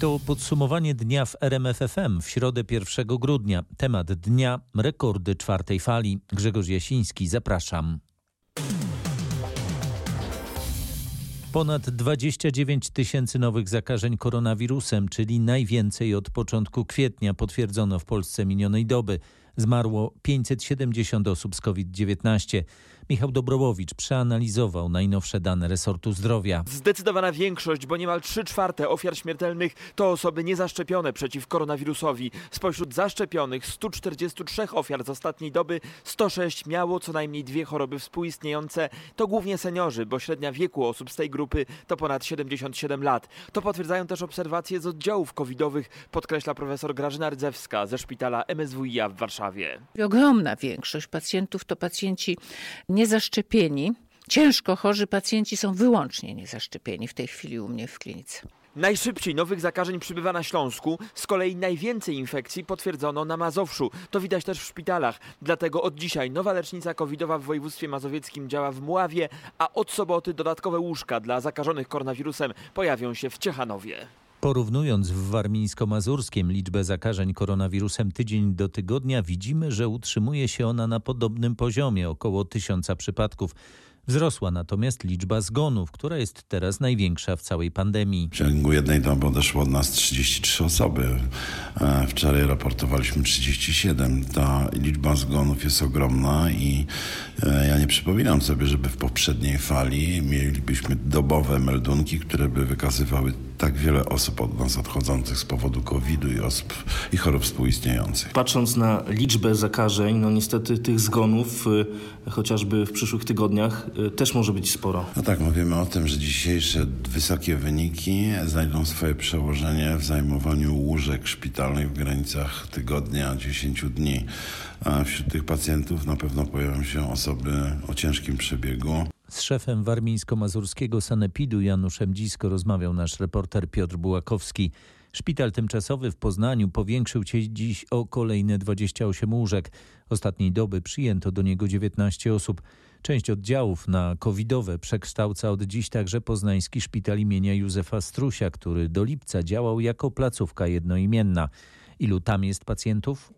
To podsumowanie dnia w RMFFM w środę 1 grudnia. Temat dnia rekordy czwartej fali. Grzegorz Jasiński, zapraszam. Ponad 29 tysięcy nowych zakażeń koronawirusem, czyli najwięcej od początku kwietnia, potwierdzono w Polsce minionej doby. Zmarło 570 osób z COVID-19. Michał Dobrołowicz przeanalizował najnowsze dane resortu zdrowia. Zdecydowana większość, bo niemal 3 czwarte ofiar śmiertelnych to osoby niezaszczepione przeciw koronawirusowi. Spośród zaszczepionych 143 ofiar z ostatniej doby 106 miało co najmniej dwie choroby współistniejące. To głównie seniorzy, bo średnia wieku osób z tej grupy to ponad 77 lat. To potwierdzają też obserwacje z oddziałów covidowych, podkreśla profesor Grażyna Rdzewska ze szpitala MSWiA w Warszawie. Ogromna większość pacjentów to pacjenci niezaszczepieni. Ciężko chorzy pacjenci są wyłącznie niezaszczepieni w tej chwili u mnie w klinice. Najszybciej nowych zakażeń przybywa na Śląsku, z kolei najwięcej infekcji potwierdzono na Mazowszu. To widać też w szpitalach. Dlatego od dzisiaj nowa lecznica covidowa w województwie mazowieckim działa w Mławie, a od soboty dodatkowe łóżka dla zakażonych koronawirusem pojawią się w Ciechanowie. Porównując w warmińsko-mazurskim liczbę zakażeń koronawirusem tydzień do tygodnia, widzimy, że utrzymuje się ona na podobnym poziomie, około tysiąca przypadków. Wzrosła natomiast liczba zgonów, która jest teraz największa w całej pandemii. W ciągu jednej doby odeszło od nas 33 osoby. E, wczoraj raportowaliśmy 37. Ta liczba zgonów jest ogromna i e, ja nie przypominam sobie, żeby w poprzedniej fali mielibyśmy dobowe meldunki, które by wykazywały tak wiele osób od nas odchodzących z powodu COVID-u i osób i chorób współistniejących. Patrząc na liczbę zakażeń, no niestety tych zgonów, y, chociażby w przyszłych tygodniach, też może być sporo. No tak, mówimy o tym, że dzisiejsze wysokie wyniki znajdą swoje przełożenie w zajmowaniu łóżek szpitalnych w granicach tygodnia, 10 dni. A wśród tych pacjentów na pewno pojawią się osoby o ciężkim przebiegu. Z szefem warmińsko-mazurskiego sanepidu Januszem Dzisko rozmawiał nasz reporter Piotr Bułakowski. Szpital tymczasowy w Poznaniu powiększył się dziś o kolejne 28 łóżek. Ostatniej doby przyjęto do niego 19 osób. Część oddziałów na covidowe przekształca od dziś także poznański szpital imienia Józefa Strusia, który do lipca działał jako placówka jednoimienna. Ilu tam jest pacjentów?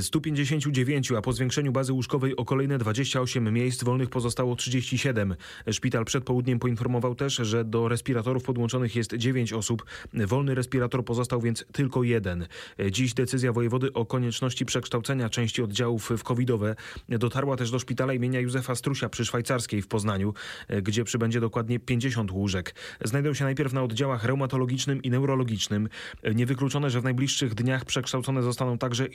159, a po zwiększeniu bazy łóżkowej o kolejne 28 miejsc wolnych pozostało 37. Szpital przed południem poinformował też, że do respiratorów podłączonych jest 9 osób. Wolny respirator pozostał więc tylko jeden. Dziś decyzja wojewody o konieczności przekształcenia części oddziałów w covidowe dotarła też do szpitala imienia Józefa Strusia przy Szwajcarskiej w Poznaniu, gdzie przybędzie dokładnie 50 łóżek. Znajdą się najpierw na oddziałach reumatologicznym i neurologicznym. Niewykluczone, że w najbliższych dniach przekształcone zostaną także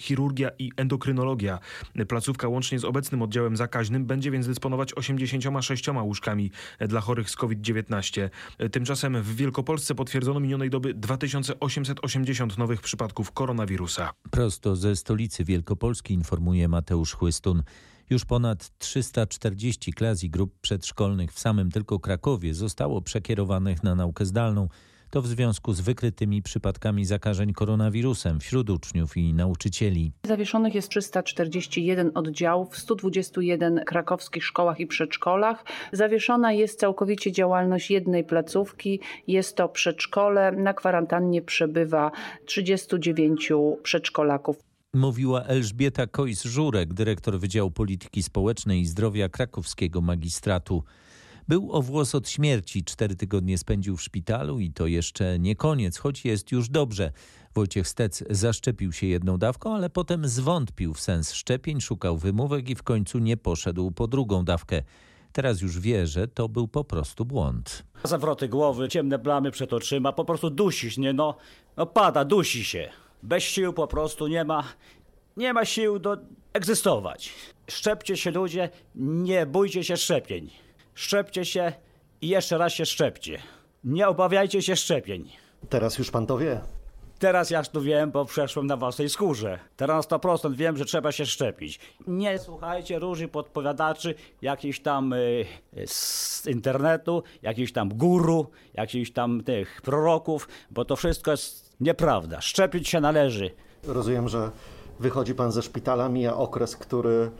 i endokrynologia. Placówka łącznie z obecnym oddziałem zakaźnym będzie więc dysponować 86 łóżkami dla chorych z COVID-19. Tymczasem w Wielkopolsce potwierdzono minionej doby 2880 nowych przypadków koronawirusa. Prosto ze stolicy Wielkopolski informuje Mateusz Chłystun. Już ponad 340 klas i grup przedszkolnych w samym tylko Krakowie zostało przekierowanych na naukę zdalną. To w związku z wykrytymi przypadkami zakażeń koronawirusem wśród uczniów i nauczycieli. Zawieszonych jest 341 oddziałów w 121 krakowskich szkołach i przedszkolach. Zawieszona jest całkowicie działalność jednej placówki. Jest to przedszkole. Na kwarantannie przebywa 39 przedszkolaków. Mówiła Elżbieta Kojs-Żurek, dyrektor Wydziału Polityki Społecznej i Zdrowia krakowskiego magistratu. Był o włos od śmierci, cztery tygodnie spędził w szpitalu i to jeszcze nie koniec, choć jest już dobrze. Wojciech Stec zaszczepił się jedną dawką, ale potem zwątpił w sens szczepień, szukał wymówek i w końcu nie poszedł po drugą dawkę. Teraz już wie, że to był po prostu błąd. Zawroty głowy, ciemne plamy przed oczyma, po prostu dusisz, nie no, no pada, dusi się. Bez sił po prostu nie ma, nie ma sił do egzystować. Szczepcie się ludzie, nie bójcie się szczepień. Szczepcie się i jeszcze raz się szczepcie. Nie obawiajcie się szczepień. Teraz już pan to wie. Teraz ja to wiem, bo przeszłem na własnej skórze. Teraz na 100% wiem, że trzeba się szczepić. Nie słuchajcie różnych podpowiadaczy, jakichś tam y, z internetu, jakichś tam guru, jakichś tam tych proroków, bo to wszystko jest nieprawda. Szczepić się należy. Rozumiem, że wychodzi pan ze szpitala, mija okres, który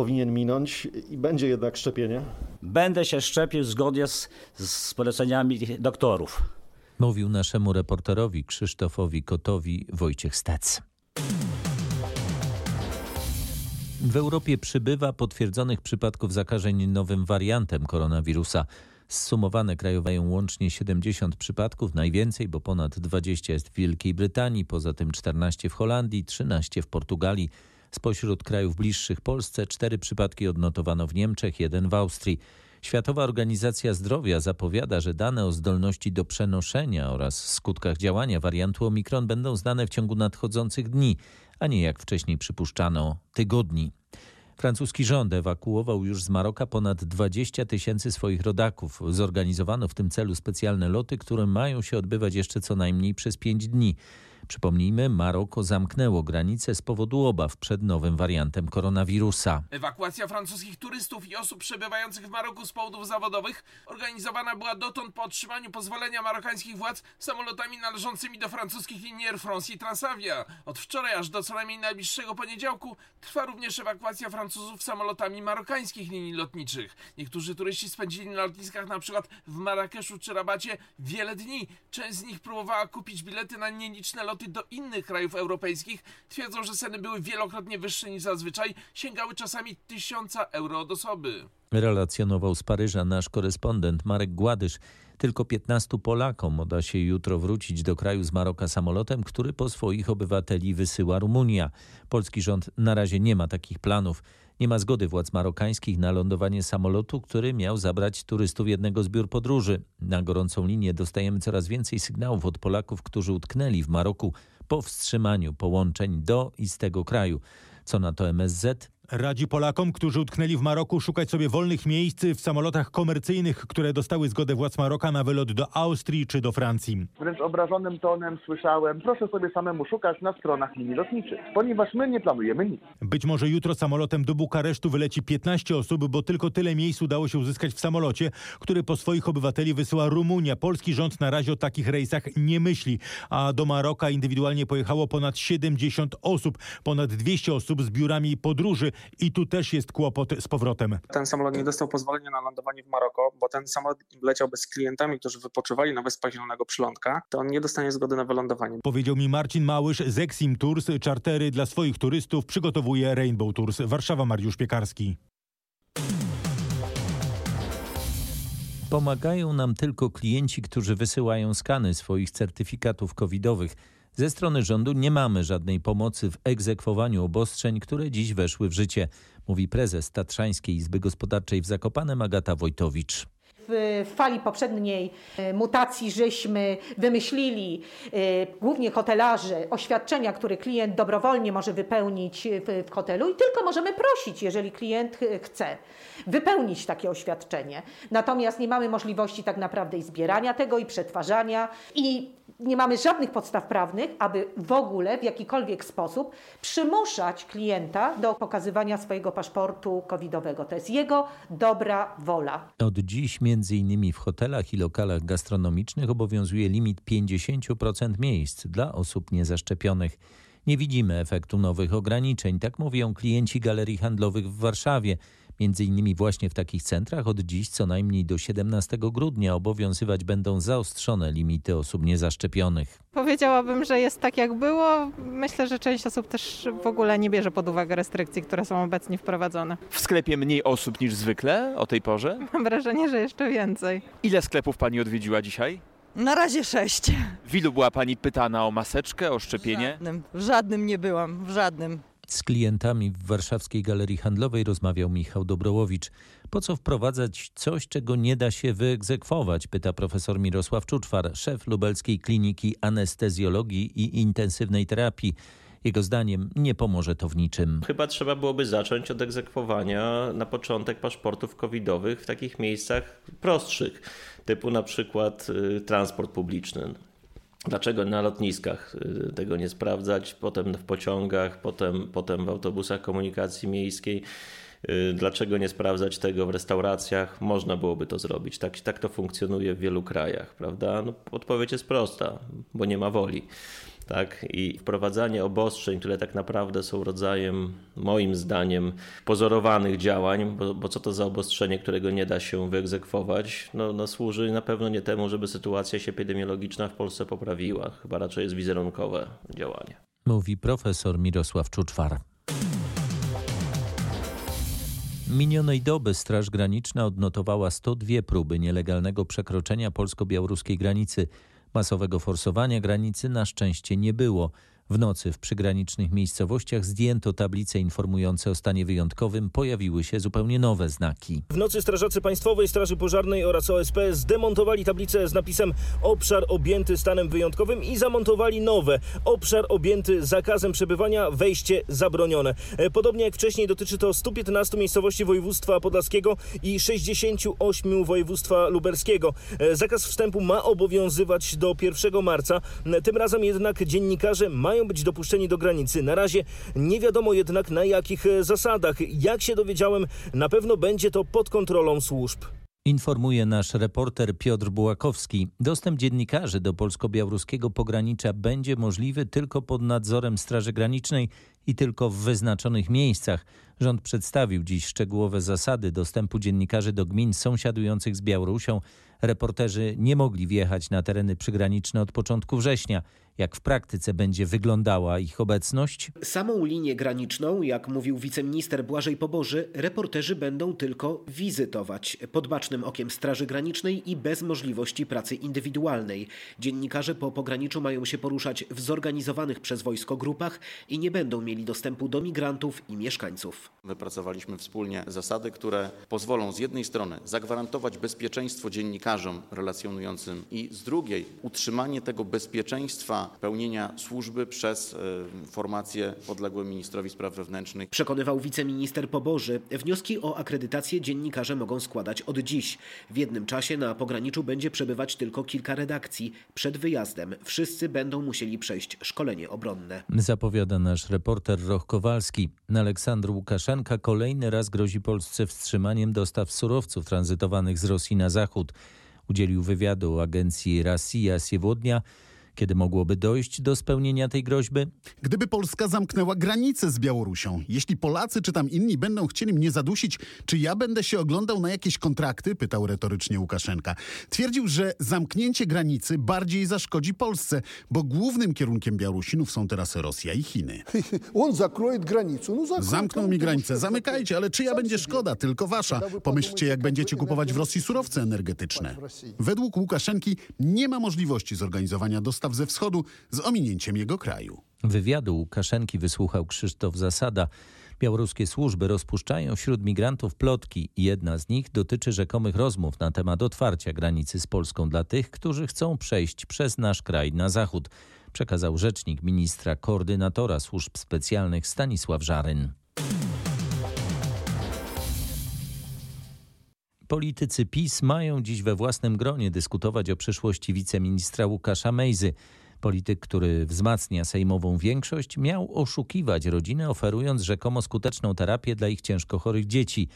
powinien minąć i będzie jednak szczepienie? Będę się szczepił zgodnie z, z poleceniami doktorów. Mówił naszemu reporterowi Krzysztofowi Kotowi Wojciech Stec. W Europie przybywa potwierdzonych przypadków zakażeń nowym wariantem koronawirusa. Zsumowane krajowe mają łącznie 70 przypadków, najwięcej, bo ponad 20 jest w Wielkiej Brytanii, poza tym 14 w Holandii, 13 w Portugalii. Spośród krajów bliższych Polsce cztery przypadki odnotowano w Niemczech, jeden w Austrii. Światowa Organizacja Zdrowia zapowiada, że dane o zdolności do przenoszenia oraz skutkach działania wariantu Omikron będą znane w ciągu nadchodzących dni, a nie jak wcześniej przypuszczano tygodni. Francuski rząd ewakuował już z Maroka ponad 20 tysięcy swoich rodaków. Zorganizowano w tym celu specjalne loty, które mają się odbywać jeszcze co najmniej przez pięć dni. Przypomnijmy, Maroko zamknęło granice z powodu obaw przed nowym wariantem koronawirusa. Ewakuacja francuskich turystów i osób przebywających w Maroku z powodów zawodowych organizowana była dotąd po otrzymaniu pozwolenia marokańskich władz samolotami należącymi do francuskich linii Air France i Transavia. Od wczoraj aż do co najmniej najbliższego poniedziałku trwa również ewakuacja Francuzów samolotami marokańskich linii lotniczych. Niektórzy turyści spędzili na lotniskach przykład w Marrakeszu czy Rabacie wiele dni. Część z nich próbowała kupić bilety na nieliczne loty do innych krajów europejskich twierdzą, że ceny były wielokrotnie wyższe niż zazwyczaj, sięgały czasami tysiąca euro od osoby. Relacjonował z Paryża nasz korespondent Marek Gładysz. Tylko 15 Polakom uda się jutro wrócić do kraju z Maroka samolotem, który po swoich obywateli wysyła Rumunia. Polski rząd na razie nie ma takich planów. Nie ma zgody władz marokańskich na lądowanie samolotu, który miał zabrać turystów jednego z biur podróży. Na gorącą linię dostajemy coraz więcej sygnałów od Polaków, którzy utknęli w Maroku po wstrzymaniu połączeń do i z tego kraju. Co na to MSZ? Radzi Polakom, którzy utknęli w Maroku, szukać sobie wolnych miejsc w samolotach komercyjnych, które dostały zgodę władz Maroka na wylot do Austrii czy do Francji. Wręcz obrażonym tonem słyszałem, proszę sobie samemu szukać na stronach linii lotniczych, ponieważ my nie planujemy nic. Być może jutro samolotem do Bukaresztu wyleci 15 osób, bo tylko tyle miejsc udało się uzyskać w samolocie, który po swoich obywateli wysyła Rumunia. Polski rząd na razie o takich rejsach nie myśli, a do Maroka indywidualnie pojechało ponad 70 osób, ponad 200 osób z biurami podróży i tu też jest kłopot z powrotem. Ten samolot nie dostał pozwolenia na lądowanie w Maroko, bo ten samolot leciałby z klientami, którzy wypoczywali na Wyspach Zielonego Przylądka, to on nie dostanie zgody na wylądowanie. Powiedział mi Marcin Małysz z Exim Tours. Czartery dla swoich turystów przygotowuje Rainbow Tours. Warszawa Mariusz Piekarski. Pomagają nam tylko klienci, którzy wysyłają skany swoich certyfikatów covidowych. Ze strony rządu nie mamy żadnej pomocy w egzekwowaniu obostrzeń, które dziś weszły w życie, mówi prezes Tatrzańskiej Izby Gospodarczej w Zakopanem Agata Wojtowicz w fali poprzedniej e, mutacji żeśmy wymyślili, e, głównie hotelarze, oświadczenia, które klient dobrowolnie może wypełnić w, hotelu i tylko możemy prosić, jeżeli klient chce, wypełnić takie oświadczenie. Natomiast nie mamy możliwości tak naprawdę i zbierania tego, i przetwarzania, i nie mamy żadnych podstaw prawnych, aby w ogóle w jakikolwiek sposób przymuszać klienta do pokazywania swojego paszportu covidowego. To jest jego dobra wola. Od dziś między innymi w hotelach i lokalach gastronomicznych obowiązuje limit 50% miejsc dla osób niezaszczepionych. Nie widzimy efektu nowych ograniczeń, tak mówią klienci galerii handlowych w Warszawie. Między innymi właśnie w takich centrach od dziś co najmniej do 17 grudnia obowiązywać będą zaostrzone limity osób niezaszczepionych. Powiedziałabym, że jest tak jak było. Myślę, że część osób też w ogóle nie bierze pod uwagę restrykcji, które są obecnie wprowadzone. W sklepie mniej osób niż zwykle o tej porze? Mam wrażenie, że jeszcze więcej. Ile sklepów pani odwiedziła dzisiaj? Na razie sześć. W ilu była pani pytana o maseczkę, o szczepienie? W żadnym, w żadnym nie byłam, w żadnym. Z klientami w warszawskiej galerii handlowej rozmawiał Michał Dobrołowicz. Po co wprowadzać coś, czego nie da się wyegzekwować? Pyta profesor Mirosław Czuczwar, szef lubelskiej kliniki anestezjologii i intensywnej terapii. Jego zdaniem nie pomoże to w niczym. Chyba trzeba byłoby zacząć od egzekwowania na początek paszportów covidowych w takich miejscach prostszych, typu na przykład y, transport publiczny. Dlaczego na lotniskach y, tego nie sprawdzać, potem w pociągach, potem, potem w autobusach komunikacji miejskiej? Y, dlaczego nie sprawdzać tego w restauracjach? Można byłoby to zrobić. Tak, tak to funkcjonuje w wielu krajach, prawda? No, odpowiedź jest prosta, bo nie ma woli. Tak? I wprowadzanie obostrzeń, które tak naprawdę są rodzajem, moim zdaniem, pozorowanych działań, bo, bo co to za obostrzenie, którego nie da się wyegzekwować, no, no służy na pewno nie temu, żeby sytuacja się epidemiologiczna w Polsce poprawiła. Chyba raczej jest wizerunkowe działanie. Mówi profesor Mirosław Czuczwar. Minionej doby Straż Graniczna odnotowała 102 próby nielegalnego przekroczenia polsko-białoruskiej granicy. Masowego forsowania granicy na szczęście nie było. W nocy w przygranicznych miejscowościach zdjęto tablice informujące o stanie wyjątkowym, pojawiły się zupełnie nowe znaki. W nocy strażacy Państwowej Straży Pożarnej oraz OSP zdemontowali tablicę z napisem obszar objęty stanem wyjątkowym i zamontowali nowe obszar objęty zakazem przebywania, wejście zabronione. E, podobnie jak wcześniej dotyczy to 115 miejscowości województwa podlaskiego i 68 województwa lubelskiego. E, zakaz wstępu ma obowiązywać do 1 marca. E, tym razem jednak dziennikarze mają być dopuszczeni do granicy. Na razie nie wiadomo jednak na jakich e, zasadach. Jak się dowiedziałem, na pewno będzie to pod kontrolą służb. Informuje nasz reporter Piotr Bułakowski. Dostęp dziennikarzy do polsko-białoruskiego pogranicza będzie możliwy tylko pod nadzorem Straży Granicznej i tylko w wyznaczonych miejscach. Rząd przedstawił dziś szczegółowe zasady dostępu dziennikarzy do gmin sąsiadujących z Białorusią. Reporterzy nie mogli wjechać na tereny przygraniczne od początku września. Jak w praktyce będzie wyglądała ich obecność? Samą linię graniczną, jak mówił wiceminister Błażej Poboży, reporterzy będą tylko wizytować pod bacznym okiem Straży Granicznej i bez możliwości pracy indywidualnej. Dziennikarze po pograniczu mają się poruszać w zorganizowanych przez wojsko grupach i nie będą mieli dostępu do migrantów i mieszkańców. Wypracowaliśmy wspólnie zasady, które pozwolą z jednej strony zagwarantować bezpieczeństwo dziennikarzom relacjonującym i z drugiej utrzymanie tego bezpieczeństwa pełnienia służby przez e, formacje podległe ministrowi spraw wewnętrznych. Przekonywał wiceminister Poboży. Wnioski o akredytację dziennikarze mogą składać od dziś. W jednym czasie na pograniczu będzie przebywać tylko kilka redakcji. Przed wyjazdem wszyscy będą musieli przejść szkolenie obronne. Zapowiada nasz reporter Roch Kowalski. Aleksandr Łukaszenka kolejny raz grozi Polsce wstrzymaniem dostaw surowców tranzytowanych z Rosji na zachód. Udzielił wywiadu agencji Rosja Siewodnia kiedy mogłoby dojść do spełnienia tej groźby? Gdyby Polska zamknęła granice z Białorusią, jeśli Polacy czy tam inni będą chcieli mnie zadusić, czy ja będę się oglądał na jakieś kontrakty? Pytał retorycznie Łukaszenka. Twierdził, że zamknięcie granicy bardziej zaszkodzi Polsce, bo głównym kierunkiem Białorusinów są teraz Rosja i Chiny. On zakroje granicę. No Zamkną mi granicę, zamykajcie, ale czyja będzie szkoda? Tylko wasza. Pomyślcie, jak będziecie kupować w Rosji surowce energetyczne. Według Łukaszenki nie ma możliwości zorganizowania dostaw dostaw ze wschodu z ominięciem jego kraju. Wywiadu Łukaszenki wysłuchał Krzysztof Zasada. Białoruskie służby rozpuszczają wśród migrantów plotki. Jedna z nich dotyczy rzekomych rozmów na temat otwarcia granicy z Polską dla tych, którzy chcą przejść przez nasz kraj na zachód, przekazał rzecznik ministra koordynatora służb specjalnych Stanisław Żaryn. Politycy PiS mają dziś we własnym gronie dyskutować o przyszłości wiceministra Łukasza Mejzy. Polityk, który wzmacnia sejmową większość, miał oszukiwać rodzinę, oferując rzekomo skuteczną terapię dla ich ciężko chorych dzieci.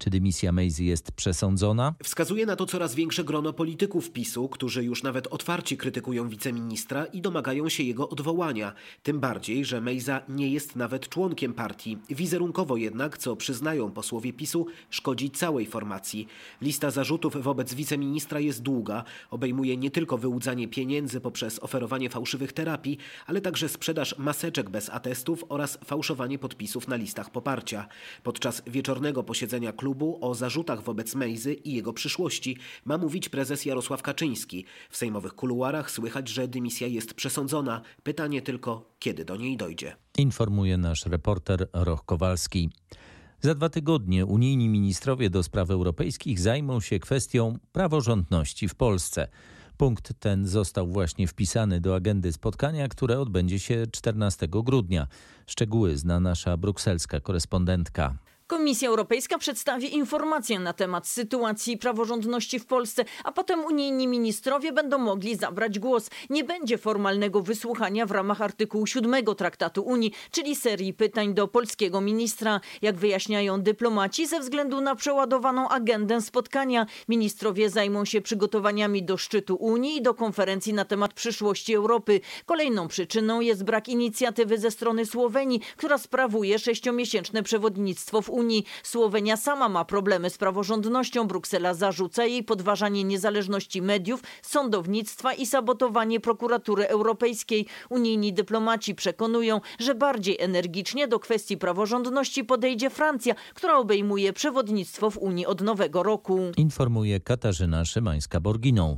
Czy dymisja Mejzy jest przesądzona? Wskazuje na to coraz większe grono polityków PiSu, którzy już nawet otwarcie krytykują wiceministra i domagają się jego odwołania. Tym bardziej, że Mejza nie jest nawet członkiem partii. Wizerunkowo jednak, co przyznają posłowie PiSu, szkodzi całej formacji. Lista zarzutów wobec wiceministra jest długa. Obejmuje nie tylko wyłudzanie pieniędzy poprzez oferowanie fałszywych terapii, ale także sprzedaż maseczek bez atestów oraz fałszowanie podpisów na listach poparcia. Podczas wieczornego posiedzenia klubu klubu o zarzutach wobec Mejzy i jego przyszłości ma mówić prezes Jarosław Kaczyński. W sejmowych kuluarach słychać, że dymisja jest przesądzona. Pytanie tylko, kiedy do niej dojdzie. Informuje nasz reporter Roch Kowalski. Za dwa tygodnie unijni ministrowie do spraw europejskich zajmą się kwestią praworządności w Polsce. Punkt ten został właśnie wpisany do agendy spotkania, które odbędzie się 14 grudnia. Szczegóły zna nasza brukselska korespondentka. Komisja Europejska przedstawi informację na temat sytuacji praworządności w Polsce, a potem unijni ministrowie będą mogli zabrać głos. Nie będzie formalnego wysłuchania w ramach artykułu 7 Traktatu Unii, czyli serii pytań do polskiego ministra. Jak wyjaśniają dyplomaci, ze względu na przeładowaną agendę spotkania, ministrowie zajmą się przygotowaniami do szczytu Unii i do konferencji na temat przyszłości Europy. Kolejną przyczyną jest brak inicjatywy ze strony Słowenii, która sprawuje sześciomiesięczne przewodnictwo w Unii. Słowenia sama ma problemy z praworządnością. Bruksela zarzuca jej podważanie niezależności mediów, sądownictwa i sabotowanie prokuratury europejskiej. Unijni dyplomaci przekonują, że bardziej energicznie do kwestii praworządności podejdzie Francja, która obejmuje przewodnictwo w Unii od nowego roku. Informuje Katarzyna Szymańska-Borginą.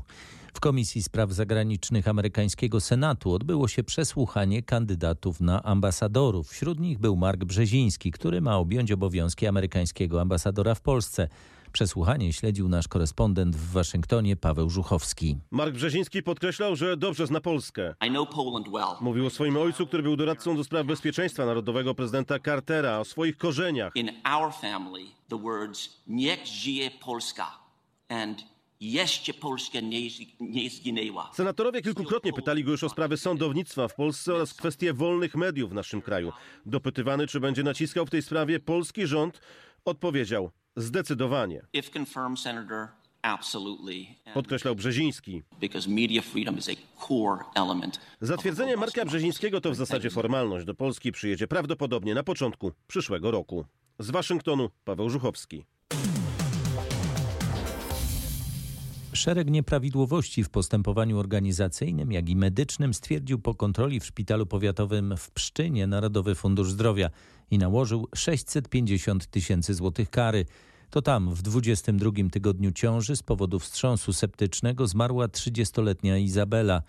W Komisji Spraw Zagranicznych amerykańskiego Senatu odbyło się przesłuchanie kandydatów na ambasadorów. Wśród nich był Mark Brzeziński, który ma objąć obowiązki amerykańskiego ambasadora w Polsce. Przesłuchanie śledził nasz korespondent w Waszyngtonie Paweł Żuchowski. Mark Brzeziński podkreślał, że dobrze zna Polskę. Mówił o swoim ojcu, który był doradcą do spraw bezpieczeństwa narodowego prezydenta Cartera, o swoich korzeniach. In our family, the words niech żyje Polska and jeszcze Polska nie, nie zginęła. Senatorowie kilkukrotnie pytali go już o sprawy sądownictwa w Polsce oraz kwestie wolnych mediów w naszym kraju. Dopytywany, czy będzie naciskał w tej sprawie polski rząd, odpowiedział zdecydowanie. Podkreślał Brzeziński. Zatwierdzenie Marka Brzezińskiego to w zasadzie formalność. Do Polski przyjedzie prawdopodobnie na początku przyszłego roku. Z Waszyngtonu Paweł Żuchowski. Szereg nieprawidłowości w postępowaniu organizacyjnym, jak i medycznym stwierdził po kontroli w szpitalu powiatowym w Pszczynie Narodowy Fundusz Zdrowia i nałożył 650 tysięcy złotych kary. To tam w 22 tygodniu ciąży z powodu wstrząsu septycznego zmarła 30-letnia Izabela.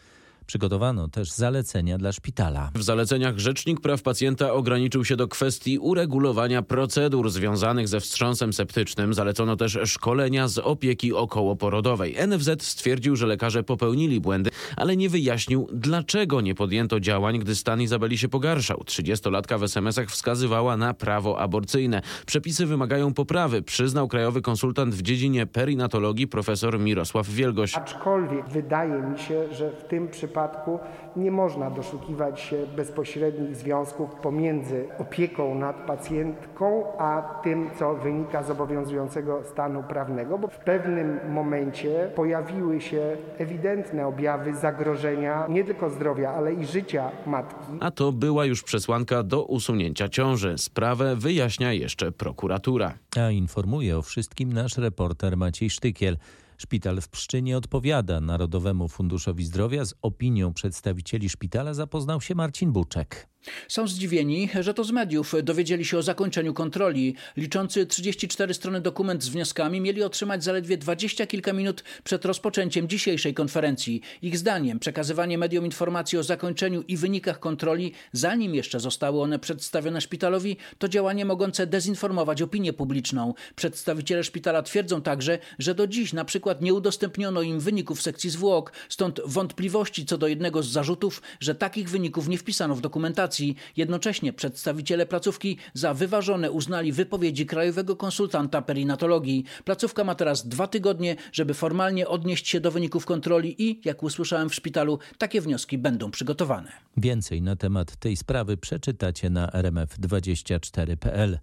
Przygotowano też zalecenia dla szpitala. W zaleceniach Rzecznik Praw Pacjenta ograniczył się do kwestii uregulowania procedur związanych ze wstrząsem septycznym. Zalecono też szkolenia z opieki okołoporodowej. NFZ stwierdził, że lekarze popełnili błędy, ale nie wyjaśnił, dlaczego nie podjęto działań, gdy stan Izabeli się pogarszał. 30-latka w SMS-ach wskazywała na prawo aborcyjne. Przepisy wymagają poprawy, przyznał krajowy konsultant w dziedzinie perinatologii profesor Mirosław Wielgoś. Aczkolwiek wydaje mi się, że w tym przypadku przypadku nie można doszukiwać się bezpośrednich związków pomiędzy opieką nad pacjentką a tym, co wynika z obowiązującego stanu prawnego, bo w pewnym momencie pojawiły się ewidentne objawy zagrożenia nie tylko zdrowia, ale i życia matki. A to była już przesłanka do usunięcia ciąży. Sprawę wyjaśnia jeszcze prokuratura. A informuje o wszystkim nasz reporter Maciej Sztykiel. Szpital w Pszczynie odpowiada Narodowemu Funduszowi Zdrowia. Z opinią przedstawicieli szpitala zapoznał się Marcin Buczek. Są zdziwieni, że to z mediów dowiedzieli się o zakończeniu kontroli. Liczący 34 strony dokument z wnioskami mieli otrzymać zaledwie dwadzieścia kilka minut przed rozpoczęciem dzisiejszej konferencji. Ich zdaniem przekazywanie mediom informacji o zakończeniu i wynikach kontroli, zanim jeszcze zostały one przedstawione szpitalowi, to działanie mogące dezinformować opinię publiczną. Przedstawiciele szpitala twierdzą także, że do dziś na przykład nie udostępniono im wyników sekcji zwłok, stąd wątpliwości co do jednego z zarzutów, że takich wyników nie wpisano w dokumentację. Jednocześnie przedstawiciele placówki za wyważone uznali wypowiedzi krajowego konsultanta perinatologii. Placówka ma teraz dwa tygodnie, żeby formalnie odnieść się do wyników kontroli i, jak usłyszałem w szpitalu, takie wnioski będą przygotowane. Więcej na temat tej sprawy przeczytacie na rmf24.pl.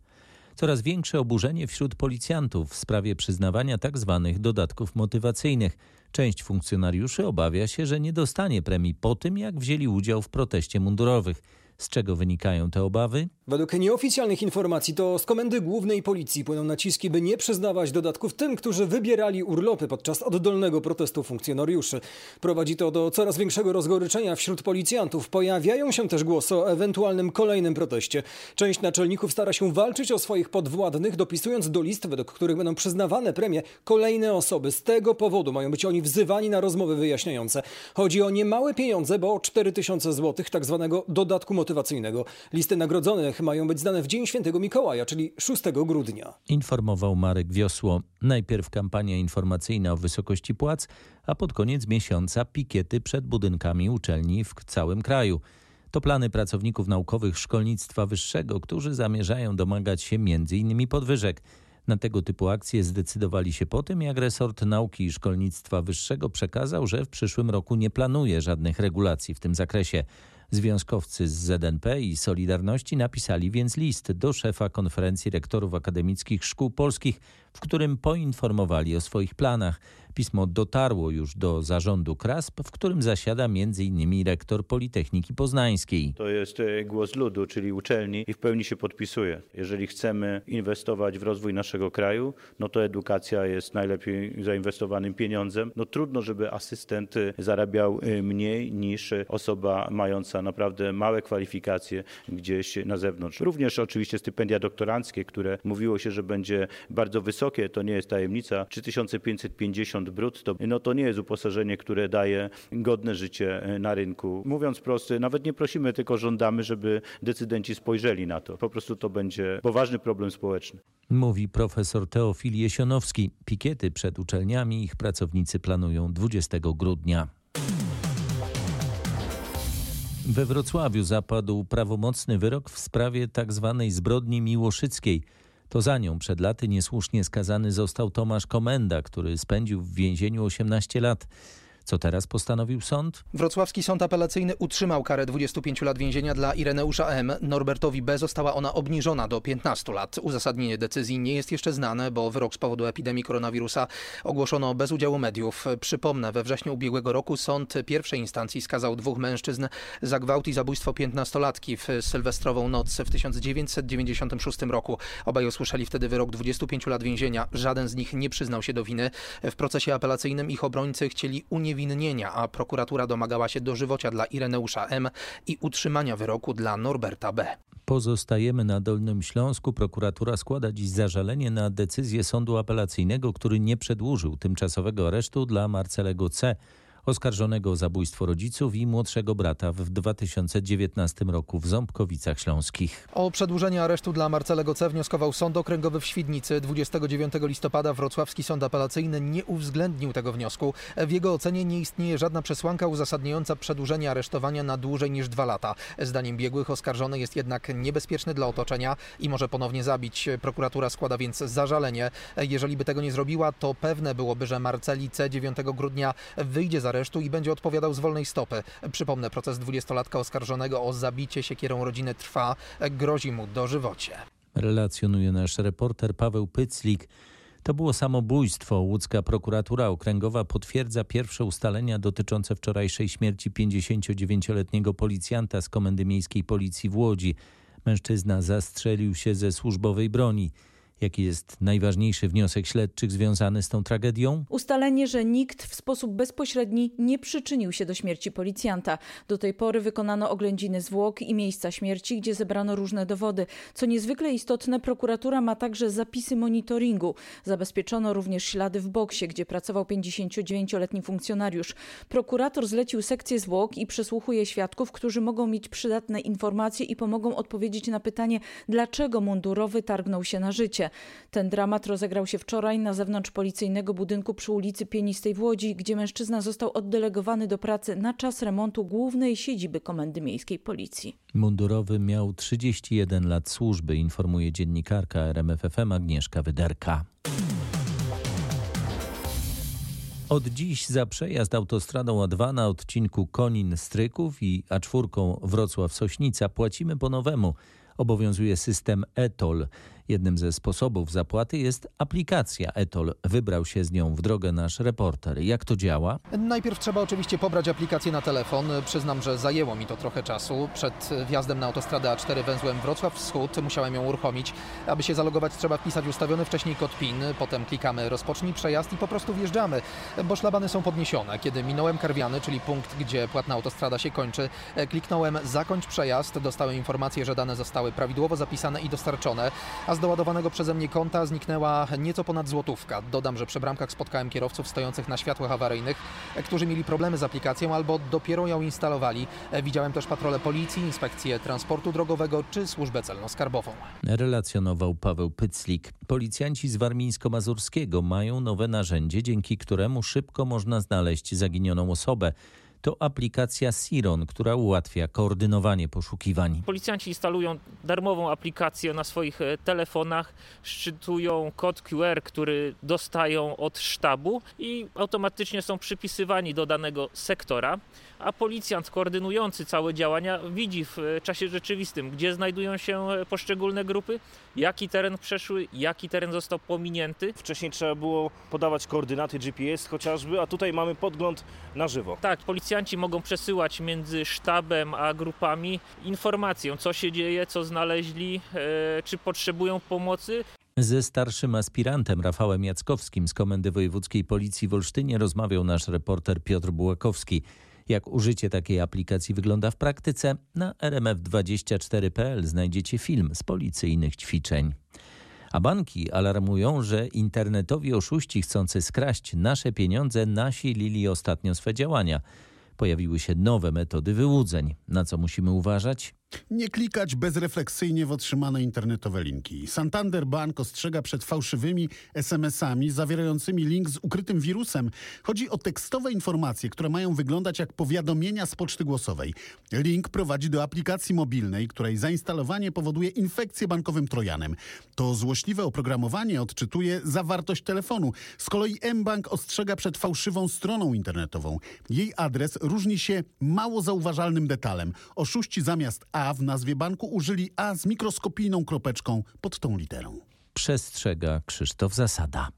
Coraz większe oburzenie wśród policjantów w sprawie przyznawania tzw. Tak dodatków motywacyjnych. Część funkcjonariuszy obawia się, że nie dostanie premii po tym, jak wzięli udział w proteście mundurowych. Z czego wynikają te obawy? Według nieoficjalnych informacji to z Komendy Głównej Policji płyną naciski, by nie przyznawać dodatków tym, którzy wybierali urlopy podczas oddolnego protestu funkcjonariuszy. Prowadzi to do coraz większego rozgoryczenia wśród policjantów. Pojawiają się też głosy o ewentualnym kolejnym proteście. Część naczelników stara się walczyć o swoich podwładnych, dopisując do list, według których będą przyznawane premie kolejne osoby. Z tego powodu mają być oni wzywani na rozmowy wyjaśniające. Chodzi o niemałe pieniądze, bo 4000 zł tak zwanego dodatku motywacyjnego. Listy nagrodzonych mają być znane w Dzień Świętego Mikołaja, czyli 6 grudnia. Informował Marek Wiosło. Najpierw kampania informacyjna o wysokości płac, a pod koniec miesiąca pikiety przed budynkami uczelni w całym kraju. To plany pracowników naukowych szkolnictwa wyższego, którzy zamierzają domagać się m.in. podwyżek. Na tego typu akcje zdecydowali się po tym, jak resort nauki i szkolnictwa wyższego przekazał, że w przyszłym roku nie planuje żadnych regulacji w tym zakresie. Związkowcy z ZNP i Solidarności napisali więc list do szefa konferencji rektorów akademickich szkół polskich, w którym poinformowali o swoich planach. Pismo dotarło już do zarządu KRASP, w którym zasiada m.in. rektor Politechniki Poznańskiej. To jest e, głos ludu, czyli uczelni i w pełni się podpisuje. Jeżeli chcemy inwestować w rozwój naszego kraju, no to edukacja jest najlepiej zainwestowanym pieniądzem. No trudno, żeby asystent e, zarabiał e, mniej niż osoba mająca naprawdę małe kwalifikacje gdzieś na zewnątrz. Również oczywiście stypendia doktoranckie, które mówiło się, że będzie bardzo wysokie, to nie jest tajemnica, 3550 brutto, no to nie jest uposażenie, które daje godne życie e, na rynku. Mówiąc prosto, nawet nie prosimy, tylko żądamy, żeby decydenci spojrzeli na to. Po prostu to będzie poważny problem społeczny. Mówi profesor Teofil Jesionowski. Pikiety przed uczelniami ich pracownicy planują 20 grudnia. We Wrocławiu zapadł prawomocny wyrok w sprawie tzw. Tak zbrodni miłoszyckiej. To za nią przed laty niesłusznie skazany został Tomasz Komenda, który spędził w więzieniu 18 lat. Co teraz postanowił sąd? Wrocławski Sąd Apelacyjny utrzymał karę 25 lat więzienia dla Ireneusza M. Norbertowi B. została ona obniżona do 15 lat. Uzasadnienie decyzji nie jest jeszcze znane, bo wyrok z powodu epidemii koronawirusa ogłoszono bez udziału mediów. Przypomnę, we wrześniu ubiegłego roku sąd pierwszej instancji skazał dwóch mężczyzn za gwałt i zabójstwo 15-latki w sylwestrową noc w 1996 roku. Obaj usłyszeli wtedy wyrok 25 lat więzienia. Żaden z nich nie przyznał się do winy. W procesie apelacyjnym ich obrońcy chcieli uniewinnić uniewinnienia, a prokuratura domagała się dożywocia dla Ireneusza M. i utrzymania wyroku dla Norberta B. Pozostajemy na Dolnym Śląsku. Prokuratura składa dziś zażalenie na decyzję sądu apelacyjnego, który nie przedłużył tymczasowego aresztu dla Marcelego C oskarżonego o zabójstwo rodziców i młodszego brata w 2019 roku w Ząbkowicach Śląskich. O przedłużenie aresztu dla Marcelego C. wnioskował Sąd Okręgowy w Świdnicy. 29 listopada Wrocławski Sąd Apelacyjny nie uwzględnił tego wniosku. W jego ocenie nie istnieje żadna przesłanka uzasadniająca przedłużenie aresztowania na dłużej niż dwa lata. Zdaniem biegłych oskarżony jest jednak niebezpieczny dla otoczenia i może ponownie zabić. Prokuratura składa więc zażalenie. Jeżeli by tego nie zrobiła, to pewne byłoby, że Marceli C. 9 grudnia wyjdzie z aresztu i będzie odpowiadał z wolnej stopy. Przypomnę, proces dwudziestolatka oskarżonego o zabicie siekierą rodziny trwa. Grozi mu dożywocie. Relacjonuje nasz reporter Paweł Pyclik. To było samobójstwo. Łódzka prokuratura okręgowa potwierdza pierwsze ustalenia dotyczące wczorajszej śmierci 59-letniego policjanta z Komendy Miejskiej Policji w Łodzi. Mężczyzna zastrzelił się ze służbowej broni. Jaki jest najważniejszy wniosek śledczych związany z tą tragedią? Ustalenie, że nikt w sposób bezpośredni nie przyczynił się do śmierci policjanta. Do tej pory wykonano oględziny zwłok i miejsca śmierci, gdzie zebrano różne dowody. Co niezwykle istotne, prokuratura ma także zapisy monitoringu. Zabezpieczono również ślady w boksie, gdzie pracował 59-letni funkcjonariusz. Prokurator zlecił sekcję zwłok i przesłuchuje świadków, którzy mogą mieć przydatne informacje i pomogą odpowiedzieć na pytanie, dlaczego mundurowy targnął się na życie. Ten dramat rozegrał się wczoraj na zewnątrz policyjnego budynku przy ulicy Pienistej w Łodzi, gdzie mężczyzna został oddelegowany do pracy na czas remontu głównej siedziby Komendy Miejskiej Policji. Mundurowy miał 31 lat służby, informuje dziennikarka RMFFM Agnieszka Wyderka. Od dziś za przejazd autostradą A2 na odcinku Konin-Stryków i A4 Wrocław-Sośnica płacimy po nowemu. Obowiązuje system ETOL. Jednym ze sposobów zapłaty jest aplikacja Etol. Wybrał się z nią w drogę nasz reporter. Jak to działa? Najpierw trzeba oczywiście pobrać aplikację na telefon. Przyznam, że zajęło mi to trochę czasu. Przed wjazdem na autostradę A4 węzłem Wrocław Wschód musiałem ją uruchomić. Aby się zalogować trzeba wpisać ustawiony wcześniej kod PIN, potem klikamy rozpocznij przejazd i po prostu wjeżdżamy, bo szlabany są podniesione. Kiedy minąłem Karwiany, czyli punkt, gdzie płatna autostrada się kończy, kliknąłem zakończ przejazd, dostałem informację, że dane zostały prawidłowo zapisane i dostarczone, a z doładowanego przeze mnie konta zniknęła nieco ponad złotówka. Dodam, że przy bramkach spotkałem kierowców stojących na światłach awaryjnych, którzy mieli problemy z aplikacją albo dopiero ją instalowali. Widziałem też patrole policji, inspekcję transportu drogowego czy służbę celno-skarbową. Relacjonował Paweł Pyclik. Policjanci z Warmińsko-Mazurskiego mają nowe narzędzie, dzięki któremu szybko można znaleźć zaginioną osobę. To aplikacja Siron, która ułatwia koordynowanie poszukiwań. Policjanci instalują darmową aplikację na swoich e, telefonach, szczytują kod QR, który dostają od sztabu i automatycznie są przypisywani do danego sektora, a policjant koordynujący całe działania widzi w e, czasie rzeczywistym, gdzie znajdują się e, poszczególne grupy, jaki teren przeszły, jaki teren został pominięty. Wcześniej trzeba było podawać koordynaty GPS chociażby, a tutaj mamy podgląd na żywo. Tak, policjanci mogą przesyłać między sztabem a grupami informację, co się dzieje, co znaleźli, e, czy potrzebują pomocy. Ze starszym aspirantem Rafałem Jackowskim z Komendy Wojewódzkiej Policji w Olsztynie rozmawiał nasz reporter Piotr Bułakowski. Jak użycie takiej aplikacji wygląda w praktyce? Na rmf24.pl znajdziecie film z policyjnych ćwiczeń. A banki alarmują, że internetowi oszuści chcący skraść nasze pieniądze nasilili ostatnio swe działania. Pojawiły się nowe metody wyłudzeń. Na co musimy uważać? Nie klikać bezrefleksyjnie w otrzymane internetowe linki. Santander Bank ostrzega przed fałszywymi SMS-ami zawierającymi link z ukrytym wirusem. Chodzi o tekstowe informacje, które mają wyglądać jak powiadomienia z poczty głosowej. Link prowadzi do aplikacji mobilnej, której zainstalowanie powoduje infekcję bankowym trojanem. To złośliwe oprogramowanie odczytuje zawartość telefonu. Z kolei mBank ostrzega przed fałszywą stroną internetową. Jej adres różni się mało zauważalnym detalem. Oszuści zamiast A w nazwie banku użyli A z mikroskopijną kropeczką pod tą literą. Przestrzega Krzysztof Zasada.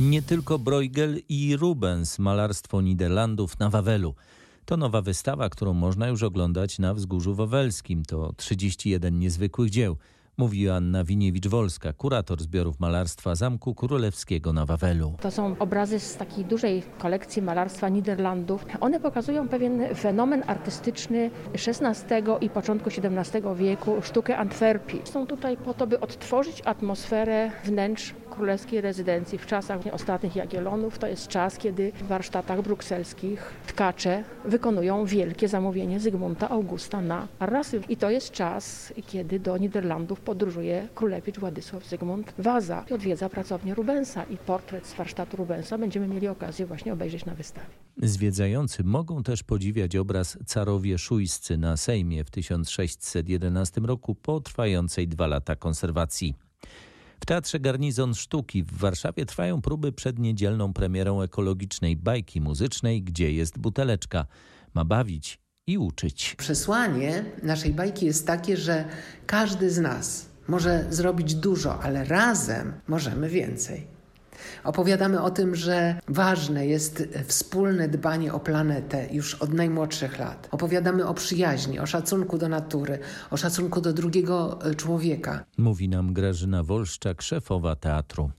Nie tylko Bruegel i Rubens, malarstwo Niderlandów na Wawelu. To nowa wystawa, którą można już oglądać na Wzgórzu Wawelskim. To 31 niezwykłych dzieł mówi Anna Winiewicz-Wolska, kurator zbiorów malarstwa Zamku Królewskiego na Wawelu. To są obrazy z takiej dużej kolekcji malarstwa Niderlandów. One pokazują pewien fenomen artystyczny XVI i początku XVII wieku, sztukę Antwerpii. Są tutaj po to, by odtworzyć atmosferę wnętrz królewskiej rezydencji w czasach ostatnich Jagiellonów. To jest czas, kiedy w warsztatach brukselskich tkacze wykonują wielkie zamówienie Zygmunta Augusta na rasy. I to jest czas, kiedy do Niderlandów podróżuje królewicz Władysław Zygmunt Waza. Odwiedza pracownię Rubensa i portret z warsztatu Rubensa będziemy mieli okazję właśnie obejrzeć na wystawie. Zwiedzający mogą też podziwiać obraz carowie szujscy na Sejmie w 1611 roku po trwającej dwa lata konserwacji. W Teatrze Garnizon Sztuki w Warszawie trwają próby przed niedzielną premierą ekologicznej bajki muzycznej Gdzie jest buteleczka. Ma bawić i uczyć. Przesłanie naszej bajki jest takie, że każdy z nas może zrobić dużo, ale razem możemy więcej. Opowiadamy o tym, że ważne jest wspólne dbanie o planetę już od najmłodszych lat. Opowiadamy o przyjaźni, o szacunku do natury, o szacunku do drugiego e, człowieka. Mówi nam Grażyna Wolszczak, szefowa teatru.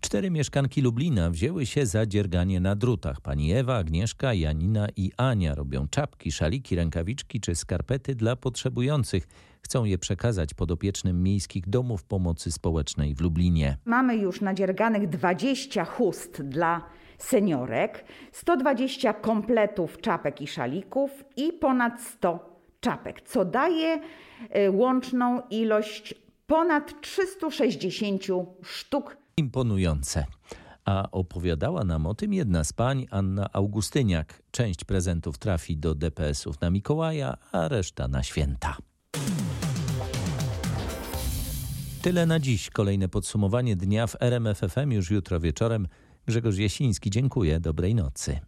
Cztery mieszkanki Lublina wzięły się za dzierganie na drutach. Pani Ewa, Agnieszka, Janina i Ania robią czapki, szaliki, rękawiczki czy skarpety dla potrzebujących. Chcą je przekazać podopiecznym miejskich domów pomocy społecznej w Lublinie. Mamy już nadzierganych 20 chust dla seniorek, 120 kompletów czapek i szalików i ponad 100 czapek, co daje y, łączną ilość ponad 360 sztuk. Imponujące. A opowiadała nam o tym jedna z pań, Anna Augustyniak. Część prezentów trafi do DPS-ów na Mikołaja, a reszta na święta. Tyle na dziś. Kolejne podsumowanie dnia w RMFFM już jutro wieczorem. Grzegorz Jasiński, dziękuję. Dobrej nocy.